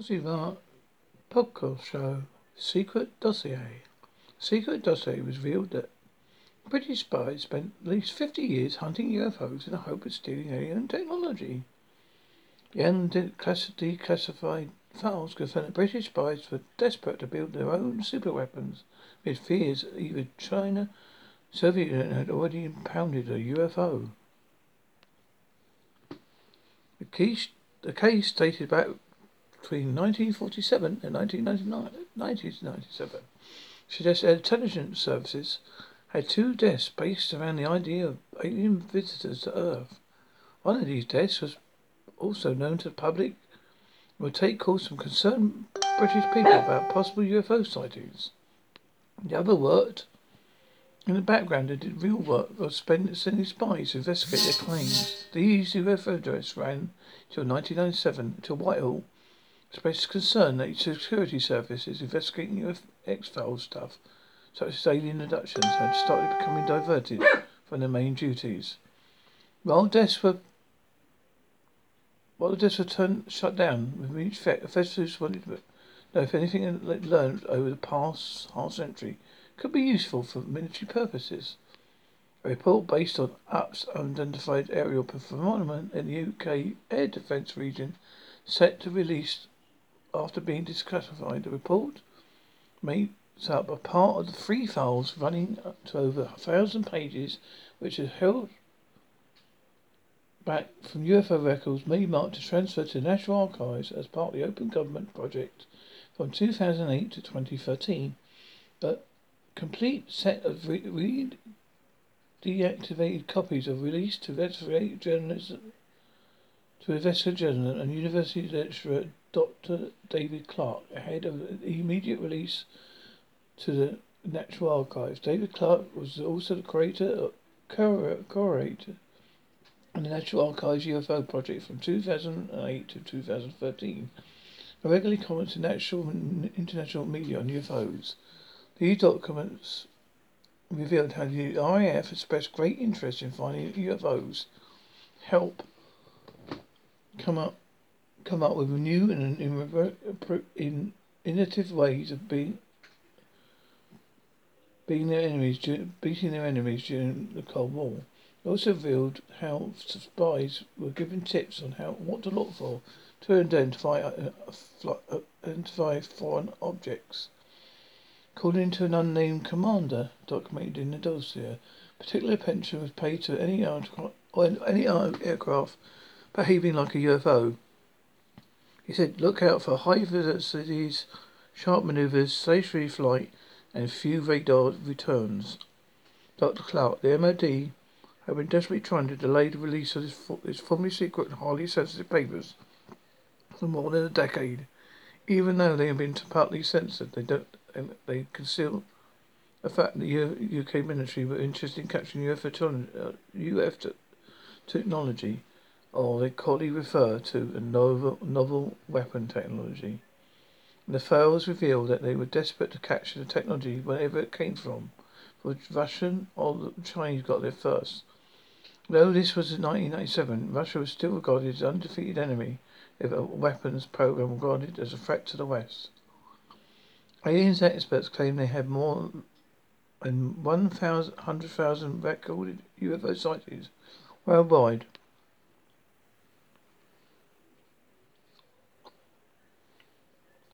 Zivar podcast show Secret Dossier. Secret Dossier was revealed that British spies spent at least 50 years hunting UFOs in the hope of stealing alien technology. The undeclassified files confirm that British spies were desperate to build their own superweapons with fears that either China Soviet Union had already impounded a UFO. The case, the case dated back between 1947 and 1997 suggests intelligence services had two deaths based around the idea of alien visitors to Earth. One of these deaths was also known to the public and would take calls from concerned British people about possible UFO sightings. The other worked in the background and did real work of sending spies to investigate their claims. These UFO deaths ran till 1997 to Whitehall expressed concern that security services investigating UFO X-Files stuff, such as alien abductions, had started becoming diverted from their main duties. While desks were while the desks were turned shut down, with each officials wanted to know if anything learned over the past half century could be useful for military purposes. A report based on UAP's unidentified aerial phenomenon in the UK air defence region set to release after being declassified. The report makes up a part of the three files running to over a thousand pages, which are held back from UFO records made marked to transfer to the National Archives as part of the Open Government project from 2008 to 2013. A complete set of re- re- deactivated copies are released to investigative journalists investigative journalist and university lecturer Dr. David Clarke, ahead of the immediate release to the Natural Archives. David Clarke was also the creator, curator, on the Natural Archives UFO project from 2008 to 2013. He regularly comments in national and international media on UFOs. These documents revealed how the RAF expressed great interest in finding UFOs, help come up come up with new and in, innovative ways of being being their enemies, beating their enemies during the Cold War. It also revealed how spies were given tips on how what to look for to identify uh, uh, identify foreign objects. According to an unnamed commander documented in the dossier, particular attention was paid to any any aircraft behaving like a UFO. He said, look out for high velocities, sharp maneuvers, stationary flight, and few radar returns. Dr. Clarke, the MOD, have been desperately trying to delay the release of this, formerly secret and highly sensitive papers for more than a decade. Even though they have been partly censored, they don't they conceal the fact that the UK military were interested in capturing UFO, UFO uh, technology or they commonly refer to a novel, novel weapon technology. The files reveal that they were desperate to capture the technology wherever it came from, for Russian or the Chinese got there first. Though this was in 1997, Russia was still regarded as an undefeated enemy with a weapons program regarded as a threat to the West. Aliens experts claim they have more than 100,000 recorded UFO sightings worldwide.